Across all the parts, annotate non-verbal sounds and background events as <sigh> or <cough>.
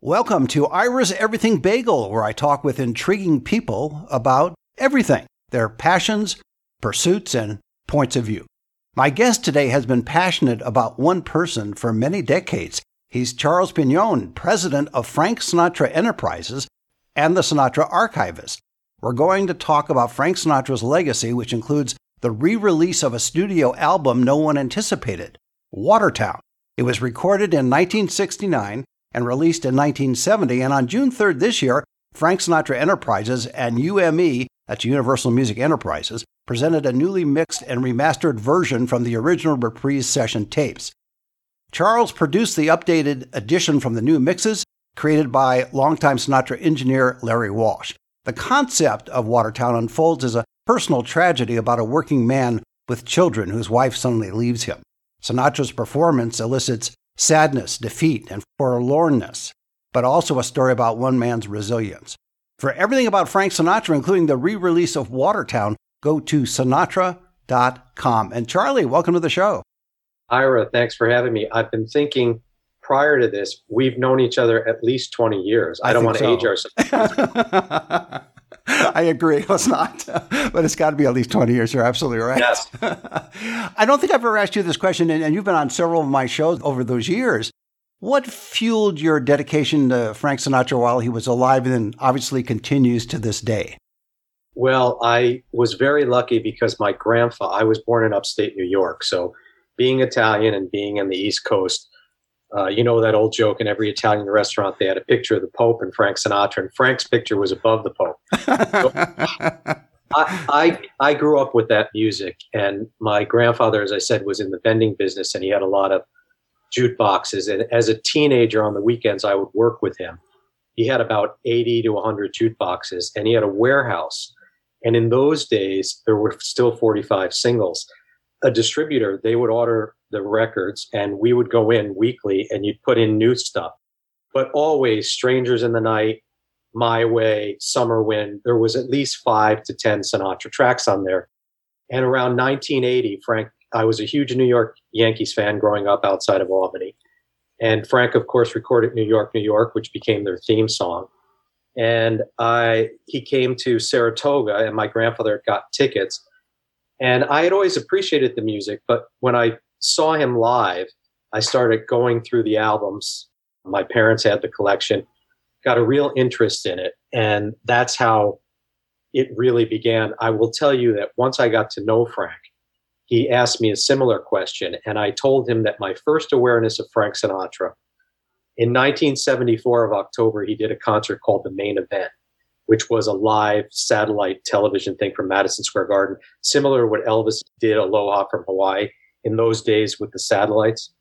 Welcome to Ira's Everything Bagel, where I talk with intriguing people about everything their passions, pursuits, and points of view. My guest today has been passionate about one person for many decades. He's Charles Pignone, president of Frank Sinatra Enterprises and the Sinatra Archivist. We're going to talk about Frank Sinatra's legacy, which includes the re release of a studio album no one anticipated, Watertown. It was recorded in 1969 and released in 1970. And on June 3rd this year, Frank Sinatra Enterprises and UME, that's Universal Music Enterprises, presented a newly mixed and remastered version from the original reprise session tapes. Charles produced the updated edition from the new mixes, created by longtime Sinatra engineer Larry Walsh. The concept of Watertown unfolds as a personal tragedy about a working man with children whose wife suddenly leaves him. Sinatra's performance elicits sadness, defeat, and forlornness, but also a story about one man's resilience. For everything about Frank Sinatra, including the re release of Watertown, go to sinatra.com. And Charlie, welcome to the show. Ira, thanks for having me. I've been thinking prior to this, we've known each other at least 20 years. I, I don't want to so. age ourselves. <laughs> I agree. Let's not, but it's got to be at least 20 years. You're absolutely right. Yes. <laughs> I don't think I've ever asked you this question, and you've been on several of my shows over those years. What fueled your dedication to Frank Sinatra while he was alive and then obviously continues to this day? Well, I was very lucky because my grandfather, I was born in upstate New York. So being Italian and being on the East Coast, uh, you know that old joke in every Italian restaurant, they had a picture of the Pope and Frank Sinatra, and Frank's picture was above the Pope. <laughs> So I, I, I grew up with that music, and my grandfather, as I said, was in the vending business, and he had a lot of jukeboxes. And as a teenager, on the weekends, I would work with him. He had about 80 to 100 jukeboxes, and he had a warehouse. And in those days, there were still 45 singles. A distributor, they would order the records and we would go in weekly and you'd put in new stuff. But always Strangers in the Night, My Way, Summer Wind, there was at least five to 10 Sinatra tracks on there. And around 1980, Frank, I was a huge New York Yankees fan growing up outside of Albany. And Frank, of course, recorded New York, New York, which became their theme song. And I, he came to Saratoga, and my grandfather got tickets. And I had always appreciated the music, but when I saw him live, I started going through the albums. My parents had the collection, got a real interest in it. And that's how it really began. I will tell you that once I got to know Frank, he asked me a similar question. And I told him that my first awareness of Frank Sinatra in 1974 of October, he did a concert called The Main Event, which was a live satellite television thing from Madison Square Garden, similar to what Elvis did Aloha from Hawaii in those days with the satellites.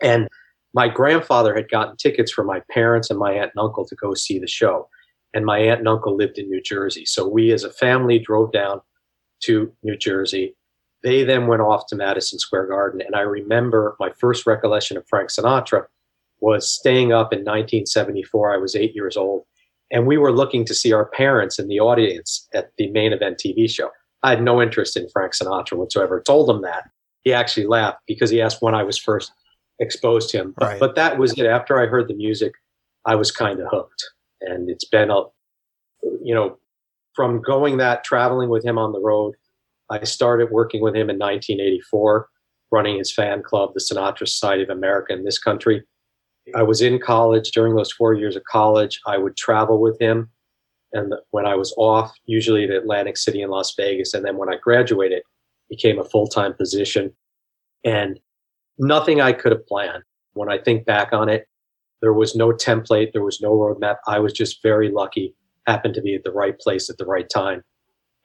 And my grandfather had gotten tickets for my parents and my aunt and uncle to go see the show. And my aunt and uncle lived in New Jersey. So we as a family drove down to New Jersey. They then went off to Madison Square Garden. And I remember my first recollection of Frank Sinatra was staying up in 1974. I was eight years old. And we were looking to see our parents in the audience at the main event TV show. I had no interest in Frank Sinatra whatsoever. Told him that he actually laughed because he asked when I was first exposed to him. Right. But that was it. After I heard the music, I was kind of hooked. And it's been a, you know, from going that traveling with him on the road, I started working with him in 1984, running his fan club, the Sinatra Society of America in this country. I was in college during those four years of college. I would travel with him. And when I was off, usually to Atlantic City and Las Vegas. And then when I graduated, became a full time position. And nothing I could have planned. When I think back on it, there was no template, there was no roadmap. I was just very lucky, happened to be at the right place at the right time.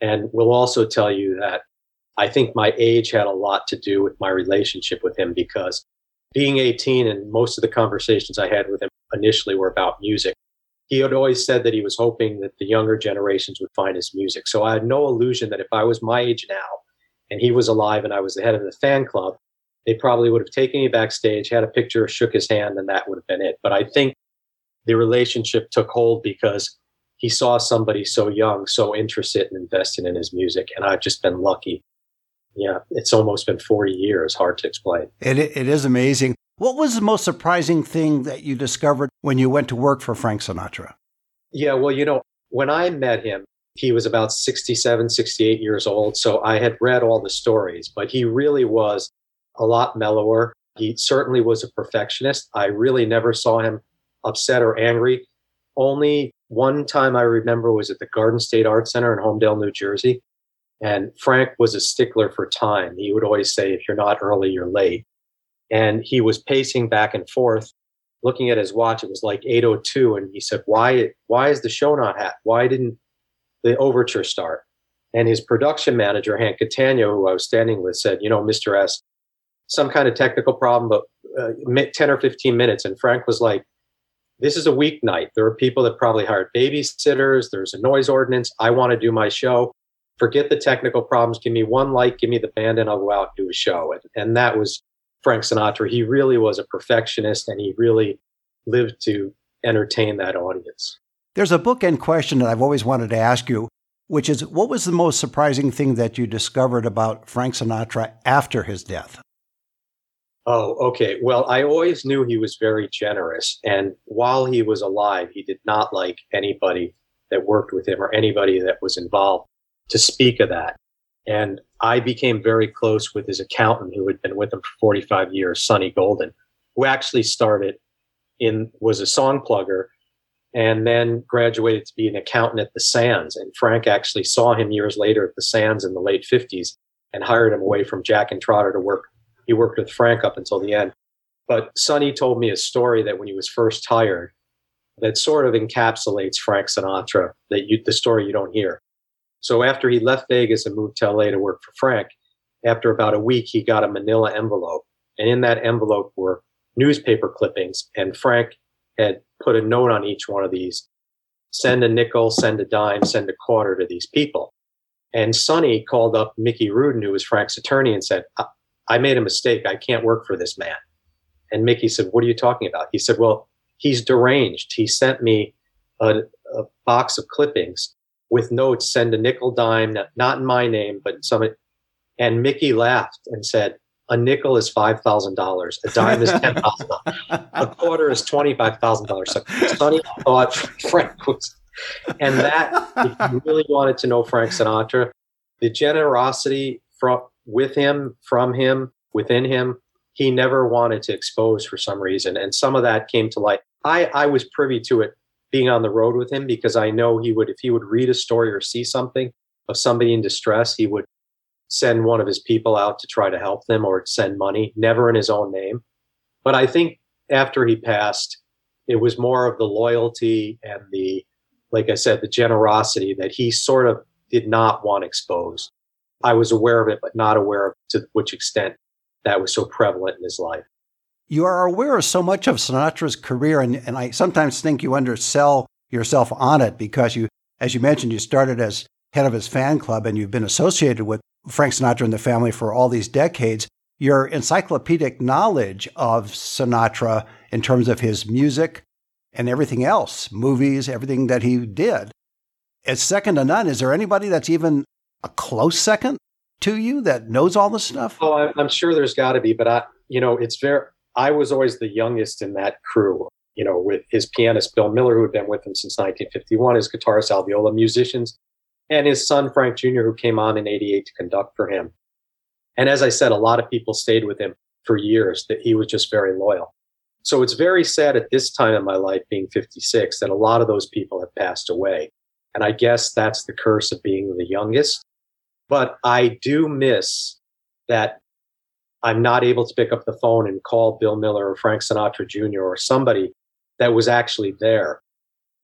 And we'll also tell you that I think my age had a lot to do with my relationship with him because being 18 and most of the conversations I had with him initially were about music. He had always said that he was hoping that the younger generations would find his music. So I had no illusion that if I was my age now, and he was alive and I was the head of the fan club, they probably would have taken me backstage, had a picture, shook his hand, and that would have been it. But I think the relationship took hold because he saw somebody so young, so interested and invested in his music. And I've just been lucky. Yeah, it's almost been 40 years. Hard to explain. It, it is amazing. What was the most surprising thing that you discovered when you went to work for Frank Sinatra? Yeah, well, you know, when I met him, he was about 67, 68 years old. So I had read all the stories, but he really was a lot mellower. He certainly was a perfectionist. I really never saw him upset or angry. Only one time I remember was at the Garden State Art Center in Holmdel, New Jersey. And Frank was a stickler for time. He would always say, if you're not early, you're late. And he was pacing back and forth, looking at his watch. It was like 8.02. And he said, why, why is the show not hat? Why didn't the overture start? And his production manager, Hank Cattaneo, who I was standing with, said, you know, Mr. S, some kind of technical problem, but uh, 10 or 15 minutes. And Frank was like, this is a weeknight. There are people that probably hired babysitters. There's a noise ordinance. I want to do my show. Forget the technical problems. Give me one light, give me the band, and I'll go out and do a show. And, and that was Frank Sinatra. He really was a perfectionist and he really lived to entertain that audience. There's a bookend question that I've always wanted to ask you, which is what was the most surprising thing that you discovered about Frank Sinatra after his death? Oh, okay. Well, I always knew he was very generous. And while he was alive, he did not like anybody that worked with him or anybody that was involved to speak of that. And I became very close with his accountant who had been with him for 45 years, Sonny Golden, who actually started in, was a song plugger and then graduated to be an accountant at the Sands. And Frank actually saw him years later at the Sands in the late 50s and hired him away from Jack Entratter to work he worked with Frank up until the end. But Sonny told me a story that when he was first hired, that sort of encapsulates Frank Sinatra, that you, the story you don't hear. So after he left Vegas and moved to LA to work for Frank, after about a week, he got a manila envelope. And in that envelope were newspaper clippings. And Frank had put a note on each one of these send a nickel, send a dime, send a quarter to these people. And Sonny called up Mickey Rudin, who was Frank's attorney, and said, I made a mistake. I can't work for this man. And Mickey said, What are you talking about? He said, Well, he's deranged. He sent me a, a box of clippings with notes, send a nickel dime, not in my name, but some. And Mickey laughed and said, a nickel is five thousand dollars. A dime is ten thousand dollars. A <laughs> quarter is twenty five thousand dollars. So Sonny thought Frank was, and that if you really wanted to know Frank Sinatra, the generosity from with him, from him, within him, he never wanted to expose for some reason. And some of that came to light. I, I was privy to it being on the road with him because I know he would, if he would read a story or see something of somebody in distress, he would send one of his people out to try to help them or send money, never in his own name. But I think after he passed, it was more of the loyalty and the, like I said, the generosity that he sort of did not want exposed. I was aware of it, but not aware of to which extent that was so prevalent in his life. You are aware of so much of Sinatra's career, and, and I sometimes think you undersell yourself on it because you, as you mentioned, you started as head of his fan club and you've been associated with Frank Sinatra and the family for all these decades. Your encyclopedic knowledge of Sinatra in terms of his music and everything else, movies, everything that he did, is second to none. Is there anybody that's even a close second to you that knows all this stuff? Oh, I'm sure there's got to be, but I, you know, it's very. I was always the youngest in that crew. You know, with his pianist Bill Miller, who had been with him since 1951, his guitarist Al Viola, musicians, and his son Frank Jr., who came on in '88 to conduct for him. And as I said, a lot of people stayed with him for years. That he was just very loyal. So it's very sad at this time in my life, being 56, that a lot of those people have passed away. And I guess that's the curse of being the youngest. But I do miss that I'm not able to pick up the phone and call Bill Miller or Frank Sinatra Jr. or somebody that was actually there.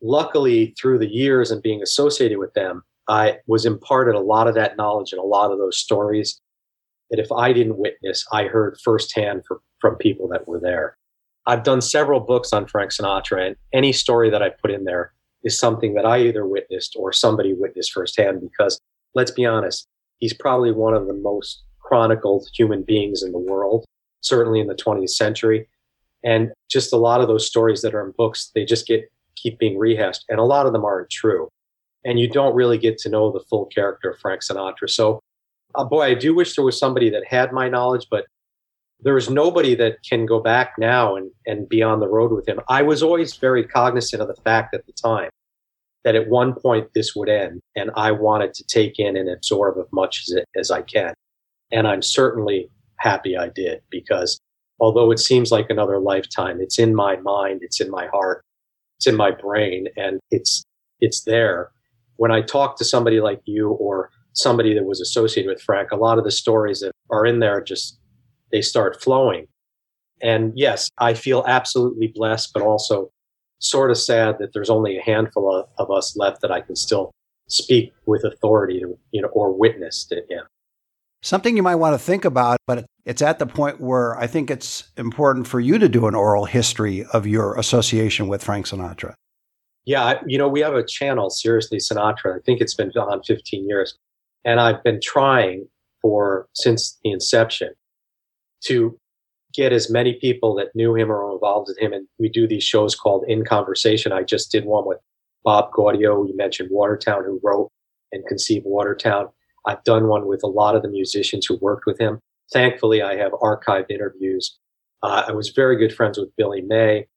Luckily, through the years and being associated with them, I was imparted a lot of that knowledge and a lot of those stories that if I didn't witness, I heard firsthand for, from people that were there. I've done several books on Frank Sinatra, and any story that I put in there is something that I either witnessed or somebody witnessed firsthand because let's be honest, he's probably one of the most chronicled human beings in the world, certainly in the 20th century. And just a lot of those stories that are in books, they just get keep being rehashed, and a lot of them aren't true. And you don't really get to know the full character of Frank Sinatra. So, uh, boy, I do wish there was somebody that had my knowledge, but there is nobody that can go back now and, and be on the road with him. I was always very cognizant of the fact at the time that at one point this would end, and I wanted to take in and absorb as much as, it, as I can. And I'm certainly happy I did because although it seems like another lifetime, it's in my mind, it's in my heart, it's in my brain, and it's it's there. When I talk to somebody like you or somebody that was associated with Frank, a lot of the stories that are in there just they start flowing. And yes, I feel absolutely blessed, but also sort of sad that there's only a handful of, of us left that I can still speak with authority to, you know, or witness to him. Something you might want to think about, but it's at the point where I think it's important for you to do an oral history of your association with Frank Sinatra. Yeah, you know, we have a channel, Siriusly Sinatra. I think it's been on 15 years. And I've been trying for since the inception to get as many people that knew him or involved with him. And we do these shows called In Conversation. I just did one with Bob Gaudio. You mentioned Watertown, who wrote and conceived Watertown. I've done one with a lot of the musicians who worked with him. Thankfully, I have archived interviews. Uh, I was very good friends with Billy May,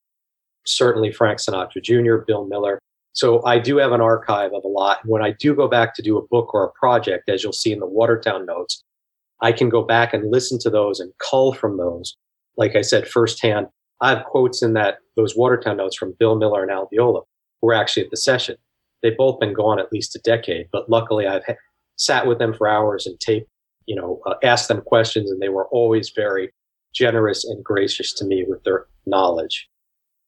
certainly Frank Sinatra Jr., Bill Miller. So I do have an archive of a lot. When I do go back to do a book or a project, as you'll see in the Watertown notes, I can go back and listen to those and cull from those. Like I said, firsthand, I have quotes in that those Watertown notes from Bill Miller and Al Viola, who were actually at the session. They've both been gone at least a decade, but luckily I've sat with them for hours and tape, you know, uh, asked them questions, and they were always very generous and gracious to me with their knowledge.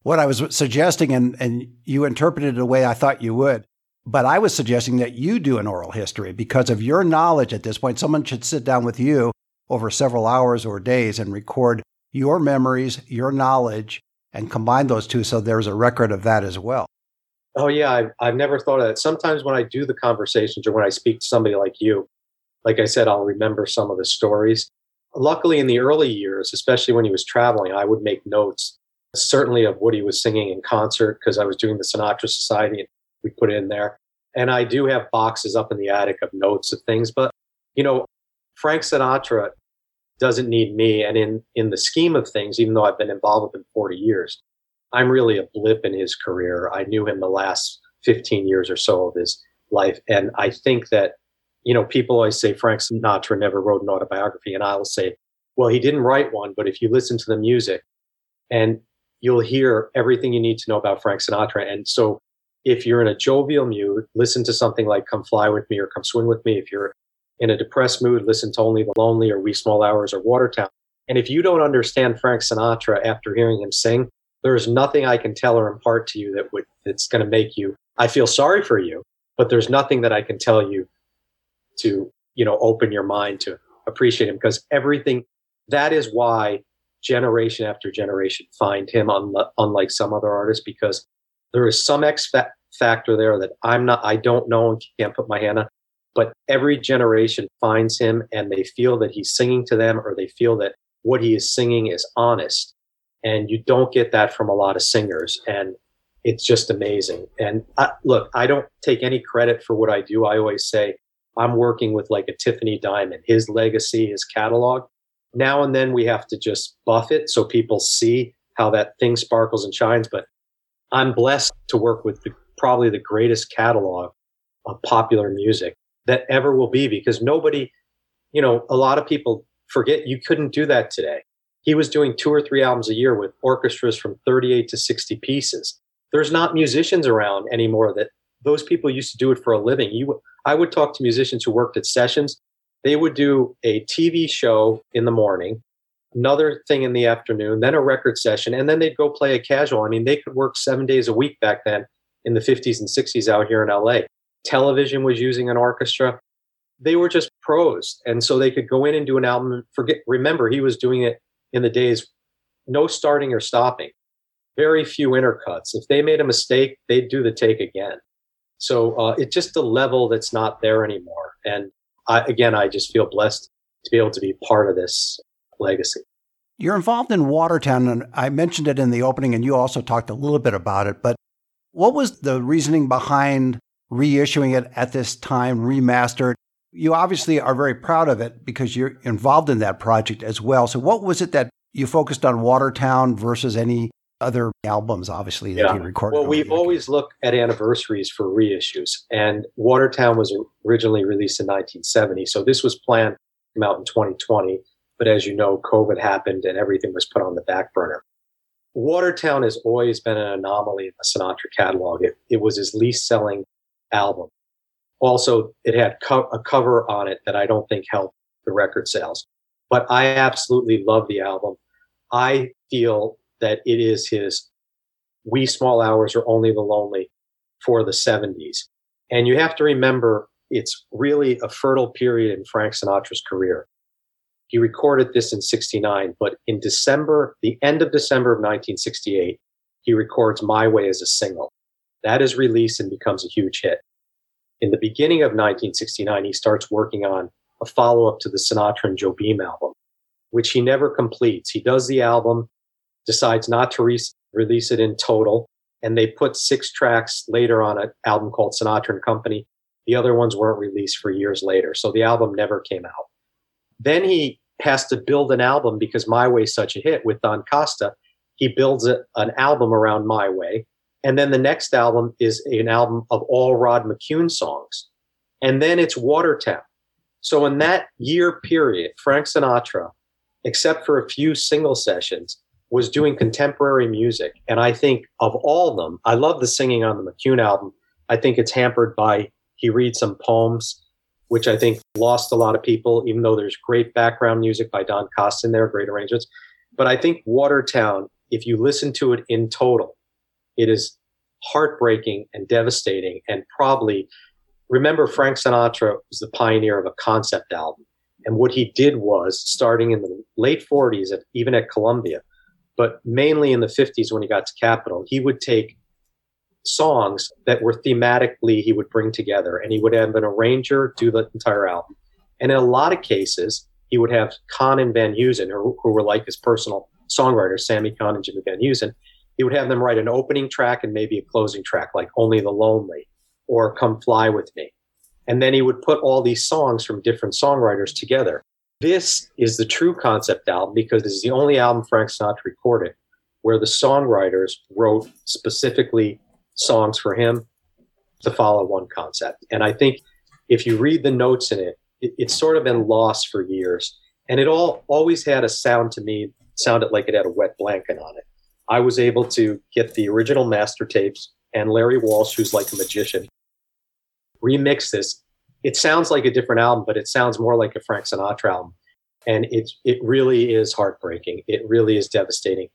What I was suggesting, and, and you interpreted it the way I thought you would, but I was suggesting that you do an oral history because of your knowledge at this point. Someone should sit down with you over several hours or days and record your memories, your knowledge, and combine those two so there's a record of that as well. Oh, yeah. I've, I've never thought of that. Sometimes when I do the conversations or when I speak to somebody like you, like I said, I'll remember some of the stories. Luckily, in the early years, especially when he was traveling, I would make notes, certainly of what he was singing in concert because I was doing the Sinatra Society and we put in there. And I do have boxes up in the attic of notes of things. But, you know, Frank Sinatra doesn't need me. And in, in the scheme of things, even though I've been involved with him 40 years, I'm really a blip in his career. I knew him the last 15 years or so of his life. And I think that, you know, people always say Frank Sinatra never wrote an autobiography. And I'll say, well, he didn't write one, but if you listen to the music and you'll hear everything you need to know about Frank Sinatra. And so if you're in a jovial mood, listen to something like Come Fly With Me or Come Swing With Me. If you're in a depressed mood, listen to Only the Lonely or Wee Small Hours or Watertown. And if you don't understand Frank Sinatra after hearing him sing, there's nothing I can tell or impart to you that would that's going to make you. I feel sorry for you, but there's nothing that I can tell you to you know open your mind to appreciate him because everything. That is why generation after generation find him unlike some other artists because there is some X factor there that I'm not, I don't know and can't put my hand on. But every generation finds him and they feel that he's singing to them or they feel that what he is singing is honest. And you don't get that from a lot of singers. And it's just amazing. And I, look, I don't take any credit for what I do. I always say I'm working with like a Tiffany Diamond, his legacy, his catalog. Now and then we have to just buff it so people see how that thing sparkles and shines. But I'm blessed to work with the, probably the greatest catalog of popular music that ever will be because nobody, you know, a lot of people forget you couldn't do that today. He was doing two or three albums a year with orchestras from 38 to 60 pieces. There's not musicians around anymore that those people used to do it for a living. You, I would talk to musicians who worked at sessions. They would do a TV show in the morning another thing in the afternoon, then a record session, and then they'd go play a casual. I mean, they could work seven days a week back then in the 50s and 60s out here in LA. Television was using an orchestra. They were just pros. And so they could go in and do an album. Forget, remember, he was doing it in the days, no starting or stopping, very few intercuts. If they made a mistake, they'd do the take again. So uh, it's just a level that's not there anymore. And I, again, I just feel blessed to be able to be part of this legacy. You're involved in Watertown, and I mentioned it in the opening, and you also talked a little bit about it. But what was the reasoning behind reissuing it at this time, remastered? You obviously are very proud of it because you're involved in that project as well. So, what was it that you focused on Watertown versus any other albums, obviously, that Yeah. you recorded? Well, we've always looked at anniversaries for reissues, and Watertown was originally released in 1970, so this was planned to come out in 2020. But as you know, COVID happened and everything was put on the back burner. Watertown has always been an anomaly in the Sinatra catalog. It, it was his least selling album. Also, it had co- a cover on it that I don't think helped the record sales. But I absolutely love the album. I feel that it is his Wee Small Hours or Only the Lonely for the 70s. And you have to remember it's really a fertile period in Frank Sinatra's career. He recorded this in 69, but in December, the end of December of 1968, he records My Way as a single. That is released and becomes a huge hit. In the beginning of 1969, he starts working on a follow up to the Sinatra and Jobim album, which he never completes. He does the album, decides not to re- release it in total, and they put six tracks later on an album called Sinatra and Company. The other ones weren't released for years later, so the album never came out. Then he has to build an album because My Way is such a hit with Don Costa. He builds a, an album around My Way. And then the next album is an album of all Rod McKuen songs. And then it's Watertown. So in that year period, Frank Sinatra, except for a few single sessions, was doing contemporary music. And I think of all of them, I love the singing on the McKuen album. I think it's hampered by he reads some poems, which I think lost a lot of people, even though there's great background music by Don Costa in there, great arrangements. But I think Watertown, if you listen to it in total, it is heartbreaking and devastating and probably remember Frank Sinatra was the pioneer of a concept album. And what he did was starting in the late 40s, at, even at Columbia, but mainly in the 50s when he got to Capitol, he would take songs that were thematically he would bring together and he would have an arranger do the entire album. And in a lot of cases, he would have Cahn and Van Heusen, who, who were like his personal songwriters, Sammy Cahn and Jimmy Van Heusen. He would have them write an opening track and maybe a closing track, like Only the Lonely or Come Fly With Me. And then he would put all these songs from different songwriters together. This is the true concept album because this is the only album Frank Sinatra recorded where the songwriters wrote specifically songs for him to follow one concept. And I think if you read the notes in it, it it's sort of been lost for years. And it all always had a sound to me, sounded like it had a wet blanket on it. I was able to get the original master tapes and Larry Walsh, who's like a magician, remix this. It sounds like a different album, but it sounds more like a Frank Sinatra album. And it, it really is heartbreaking. It really is devastating.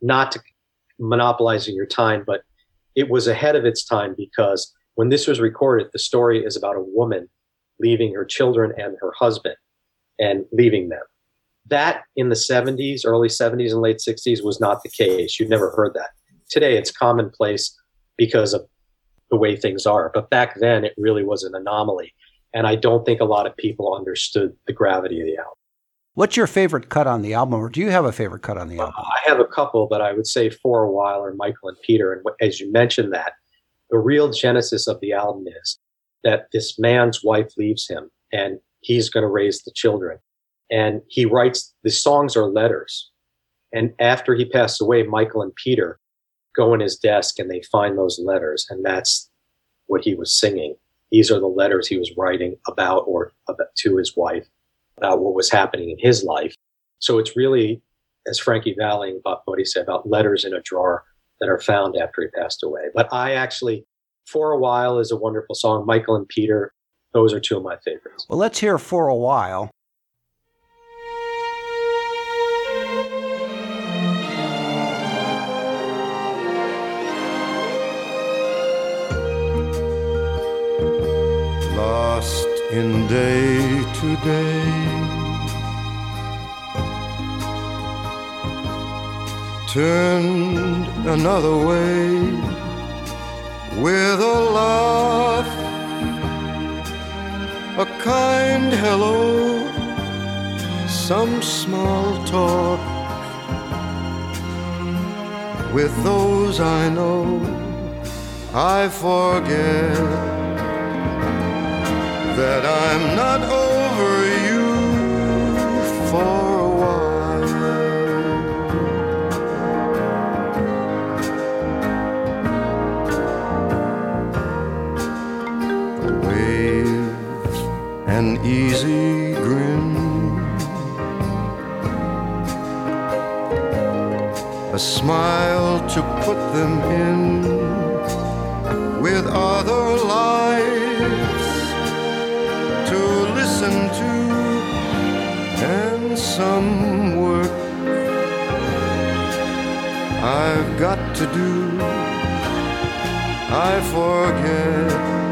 Not to monopolizing your time, but it was ahead of its time because when this was recorded, the story is about a woman leaving her children and her husband and leaving them. That in the 70s, early 70s and late 60s was not the case. You'd never heard that. Today it's commonplace because of the way things are. But back then it really was an anomaly. And I don't think a lot of people understood the gravity of the album. What's your favorite cut on the album, or do you have a favorite cut on the uh, album? I have a couple, but I would say For a While and Michael and Peter. And as you mentioned that, the real genesis of the album is that this man's wife leaves him and he's going to raise the children. And he writes, the songs are letters. And after he passed away, Michael and Peter go in his desk and they find those letters. And that's what he was singing. These are the letters he was writing about or about, to his wife about what was happening in his life. So it's really, as Frankie Valli and Bob he said about letters in a drawer that are found after he passed away. But I actually, for a while, is a wonderful song. Michael and Peter, those are two of my favorites. Well, let's hear for a while. Lost in day to day. Turned another way with a laugh, a kind hello, some small talk with those I know. I forget that I'm not over you for a while. A wave, an easy grin, a smile to put them in with other some work I've got to do. I forget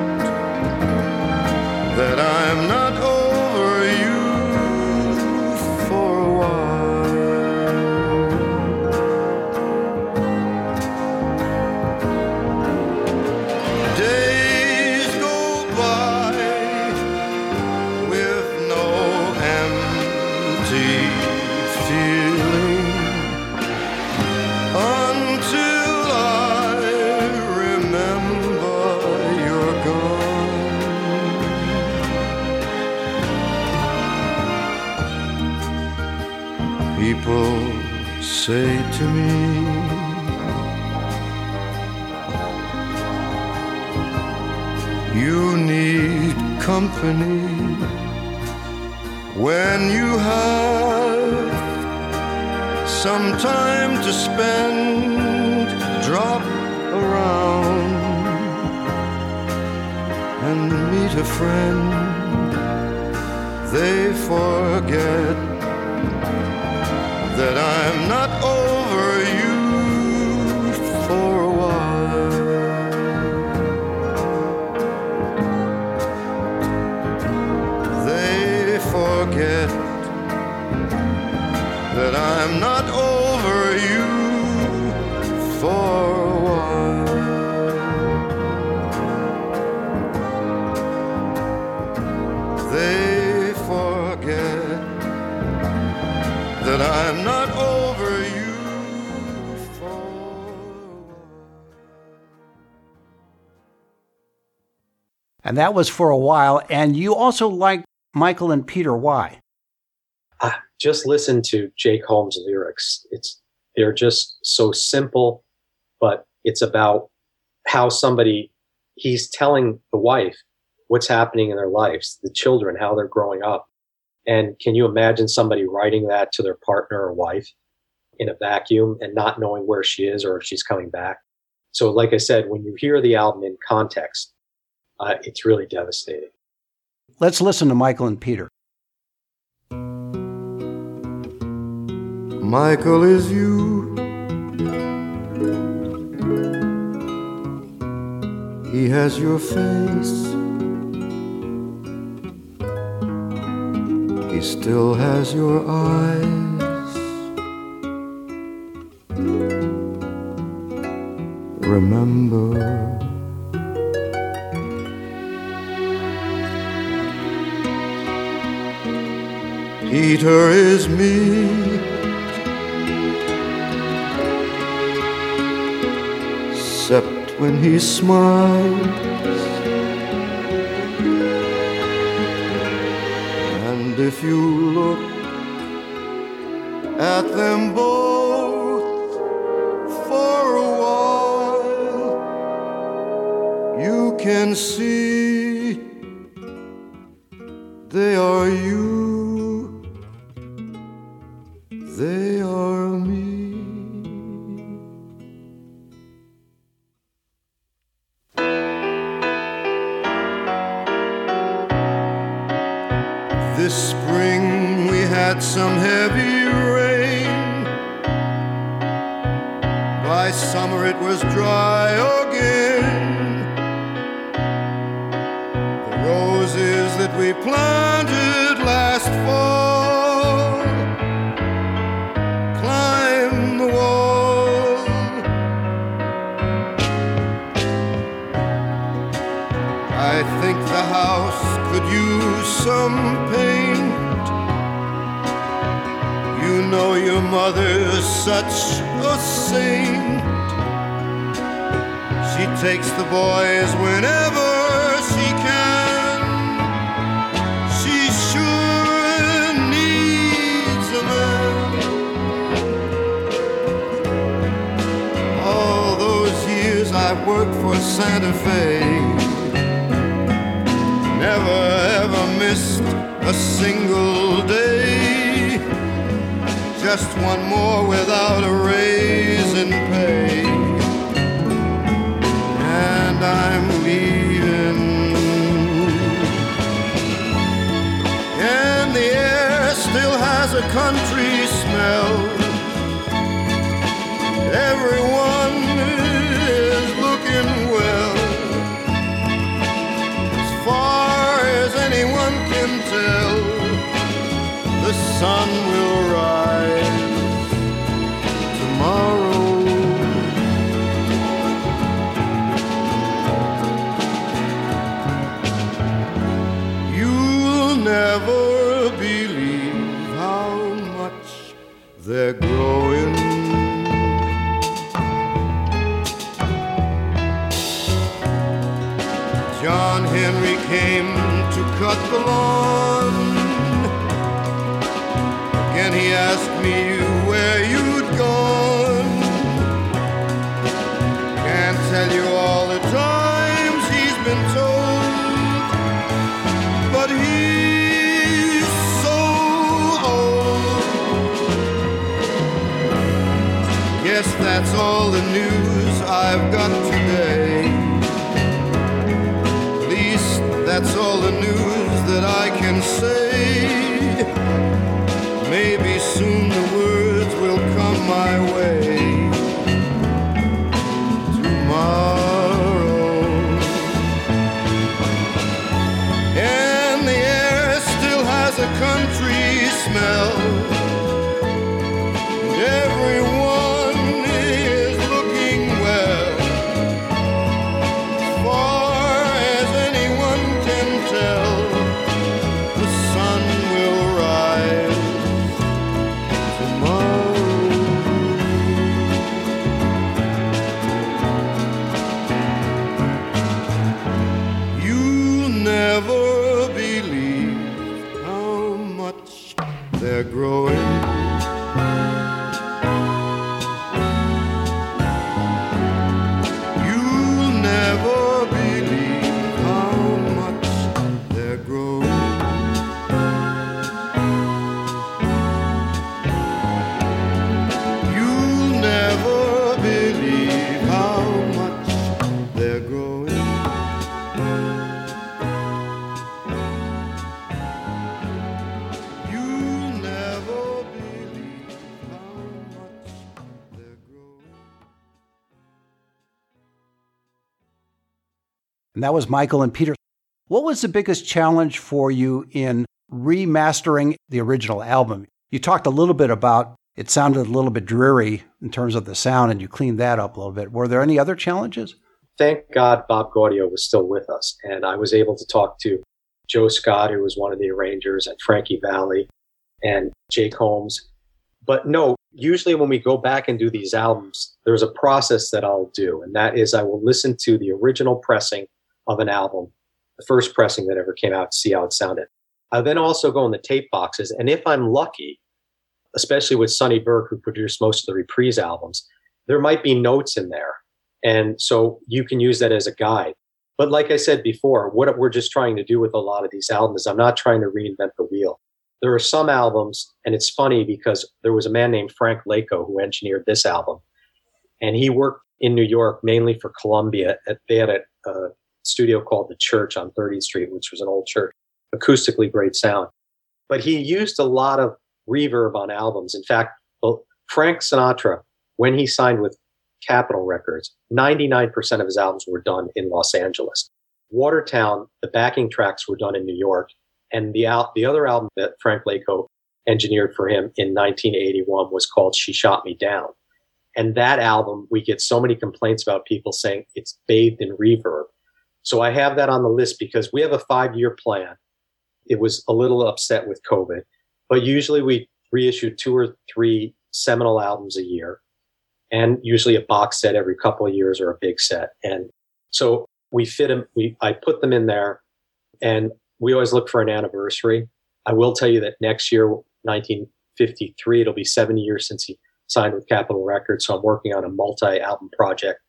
People say to me. You need company when you have some time to spend. Drop around and meet a friend. They forget that I'm not over And that was for a while. And you also liked Michael and Peter. Why? Ah, just listen to Jake Holmes' lyrics. It's they're just so simple, but it's about how somebody he's telling the wife what's happening in their lives, the children, how they're growing up. And can you imagine somebody writing that to their partner or wife in a vacuum and not knowing where she is or if she's coming back? So, like I said, when you hear the album in context, uh, it's really devastating. Let's listen to Michael and Peter. Michael is you. He has your face. He still has your eyes. Remember. Peter is me. except when he smiles. And if you look at them both for a while, you can see they are you, is such a saint. She takes the boys whenever she can. She sure needs a man. All those years I worked for Santa Fe, never ever missed a single day. Just one more without a raise in pay. And I'm leaving. And the air still has a country smell. Everyone is looking well. As far as anyone can tell, the sun will rise tomorrow. You'll never believe how much they're growing. John Henry came to cut the lawn. Asked me where you'd gone. Can't tell you all the times he's been told, but he's so old. Guess that's all the news I've got today. At least that's all the news that I can say. My way. And that was Michael and Peter. What was the biggest challenge for you in remastering the original album? You talked a little bit about it sounded a little bit dreary in terms of the sound, and you cleaned that up a little bit. Were there any other challenges? Thank God Bob Gaudio was still with us, and I was able to talk to Joe Scott, who was one of the arrangers, and Frankie Valli, and Jake Holmes. But no, usually when we go back and do these albums, there's a process that I'll do, and that is I will listen to the original pressing of an album, the first pressing that ever came out, to see how it sounded. I then also go in the tape boxes, and if I'm lucky, especially with Sonny Burke, who produced most of the reprise albums, there might be notes in there. And so you can use that as a guide. But like I said before, what we're just trying to do with a lot of these albums, is I'm not trying to reinvent the wheel. There are some albums, and it's funny because there was a man named Frank Laico who engineered this album. And he worked in New York mainly for Columbia. They had a, a studio called The Church on 30th Street, which was an old church, acoustically great sound. But he used a lot of reverb on albums. In fact, Frank Sinatra, when he signed with Capitol Records, 99% of his albums were done in Los Angeles. Watertown, the backing tracks were done in New York. And the, al- the other album that Frank Laico engineered for him in 1981 was called She Shot Me Down. And that album, we get so many complaints about people saying it's bathed in reverb. So I have that on the list because we have a five year plan. It was a little upset with COVID, but usually we reissue two or three seminal albums a year and usually a box set every couple of years or a big set. And so we fit them, we, I put them in there and we always look for an anniversary. I will tell you that next year, 1953, it'll be 70 years since he signed with Capitol Records. So I'm working on a multi album project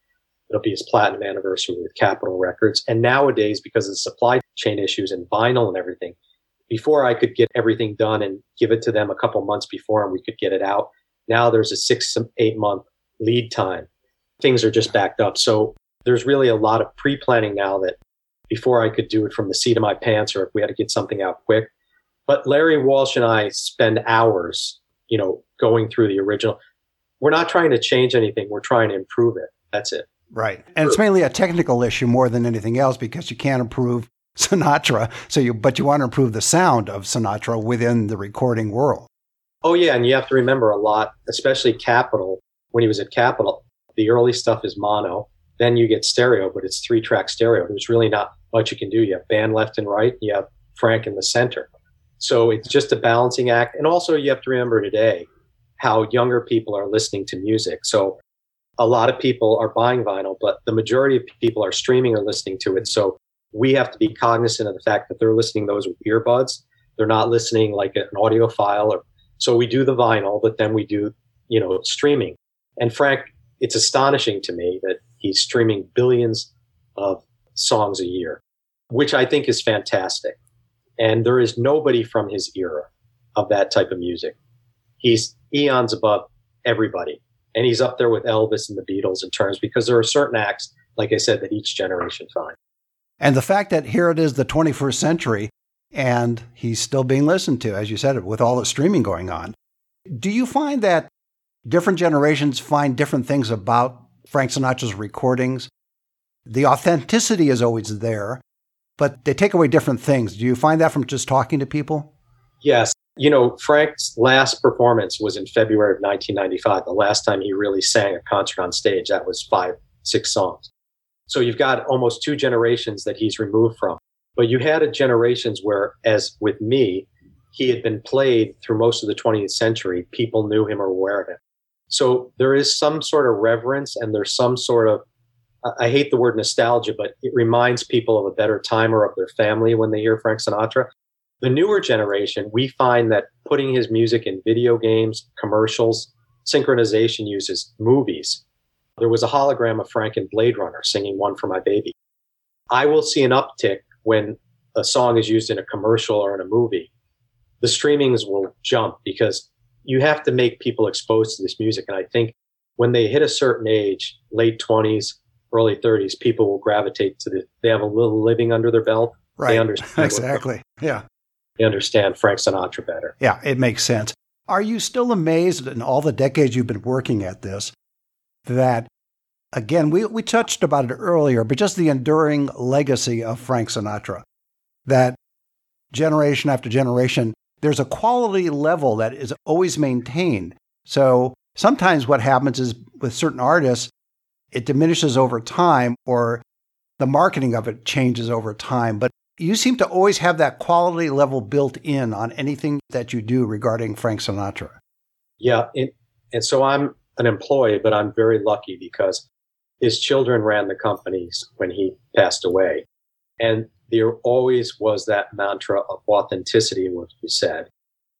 It'll be his platinum anniversary with Capitol Records. And nowadays, because of the supply chain issues and vinyl and everything, before I could get everything done and give it to them a couple months before and we could get it out, now there's a six, eight month lead time. Things are just backed up. So there's really a lot of pre planning now that before I could do it from the seat of my pants or if we had to get something out quick. But Larry Walsh and I spend hours, you know, going through the original. We're not trying to change anything, we're trying to improve it. That's it. Right. And it's mainly a technical issue more than anything else because you can't improve <laughs> Sinatra. So you but you want to improve the sound of Sinatra within the recording world. Oh yeah, and you have to remember a lot, especially Capitol. When he was at Capitol, the early stuff is mono. Then you get stereo, but it's three track stereo. There's really not much you can do. You have band left and right. You have Frank in the center. So it's just a balancing act. And also you have to remember today how younger people are listening to music. So a lot of people are buying vinyl, but the majority of people are streaming or listening to it. So we have to be cognizant of the fact that they're listening those with earbuds. They're not listening like an audiophile or so we do the vinyl, but then we do, you know, streaming. And Frank, it's astonishing to me that he's streaming billions of songs a year, which I think is fantastic. And there is nobody from his era of that type of music. He's eons above everybody. And he's up there with Elvis and the Beatles in terms because there are certain acts, like I said, that each generation finds. And the fact that here it is the 21st century and he's still being listened to, as you said, with all the streaming going on. Do you find that different generations find different things about Frank Sinatra's recordings? The authenticity is always there, but they take away different things. Do you find that from just talking to people? Yes. You know, Frank's last performance was in February of 1995, the last time he really sang a concert on stage. That was five, six songs. So you've got almost two generations that he's removed from. But you had a generations where, as with me, he had been played through most of the 20th century. People knew him or were aware of him. So there is some sort of reverence and there's some sort of, I hate the word nostalgia, but it reminds people of a better time or of their family when they hear Frank Sinatra. The newer generation, we find that putting his music in video games, commercials, synchronization uses movies. There was a hologram of Frank in Blade Runner singing One for My Baby. I will see an uptick when a song is used in a commercial or in a movie, the streamings will jump because you have to make people exposed to this music. And I think when they hit a certain age, late 20s, early 30s, people will gravitate to the, they have a little living under their belt. Right. They understand. <laughs> exactly. Yeah. Understand Frank Sinatra better. Yeah, it makes sense. Are you still amazed in all the decades you've been working at this that again, we, we touched about it earlier, but just the enduring legacy of Frank Sinatra. That generation after generation, there's a quality level that is always maintained. So sometimes what happens is with certain artists, it diminishes over time or the marketing of it changes over time. But you seem to always have that quality level built in on anything that you do regarding Frank Sinatra. Yeah. And, and so I'm an employee, but I'm very lucky because his children ran the companies when he passed away. And there always was that mantra of authenticity what you said.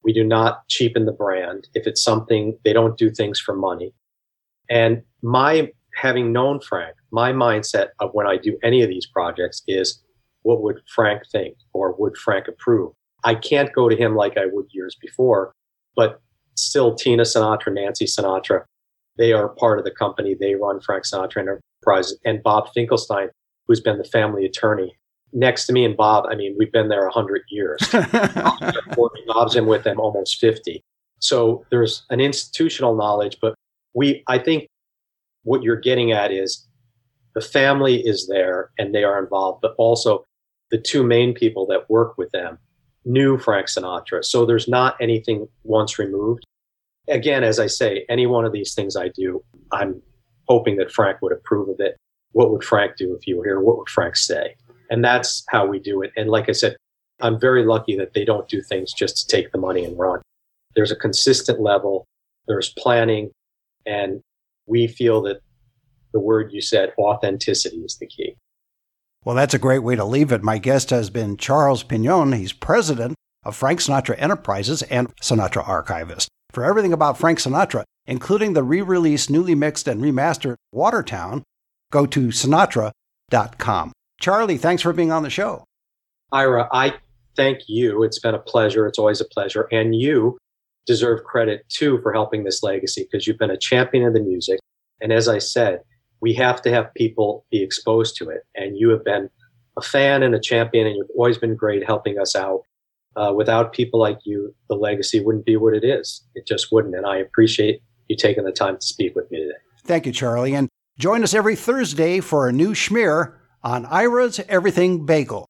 We do not cheapen the brand. If it's something, they don't do things for money. And my, having known Frank, my mindset of when I do any of these projects is what would Frank think or would Frank approve? I can't go to him like I would years before, but still Tina Sinatra, Nancy Sinatra, they are part of the company. They run Frank Sinatra Enterprise and Bob Finkelstein, who's been the family attorney next to me and Bob. I mean, we've been there a hundred years. <laughs> Bob's been with them almost 50. So there's an institutional knowledge, but we, I think what you're getting at is the family is there and they are involved, but also the two main people that work with them knew Frank Sinatra. So there's not anything once removed again, as I say, any one of these things I do, I'm hoping that Frank would approve of it. What would Frank do if you were here? What would Frank say? And that's how we do it. And like I said, I'm very lucky that they don't do things just to take the money and run. There's a consistent level, there's planning, and we feel that the word you said, authenticity, is the key. Well, that's a great way to leave it. My guest has been Charles Pignone. He's president of Frank Sinatra Enterprises and Sinatra Archivist. For everything about Frank Sinatra, including the re released, newly mixed, and remastered Watertown, go to sinatra.com. Charlie, thanks for being on the show. Ira, I thank you. It's been a pleasure. It's always a pleasure. And you deserve credit too for helping this legacy because you've been a champion of the music. And as I said, we have to have people be exposed to it. And you have been a fan and a champion, and you've always been great helping us out. Uh, without people like you, the legacy wouldn't be what it is. It just wouldn't. And I appreciate you taking the time to speak with me today. Thank you, Charlie. And join us every Thursday for a new schmear on Ira's Everything Bagel.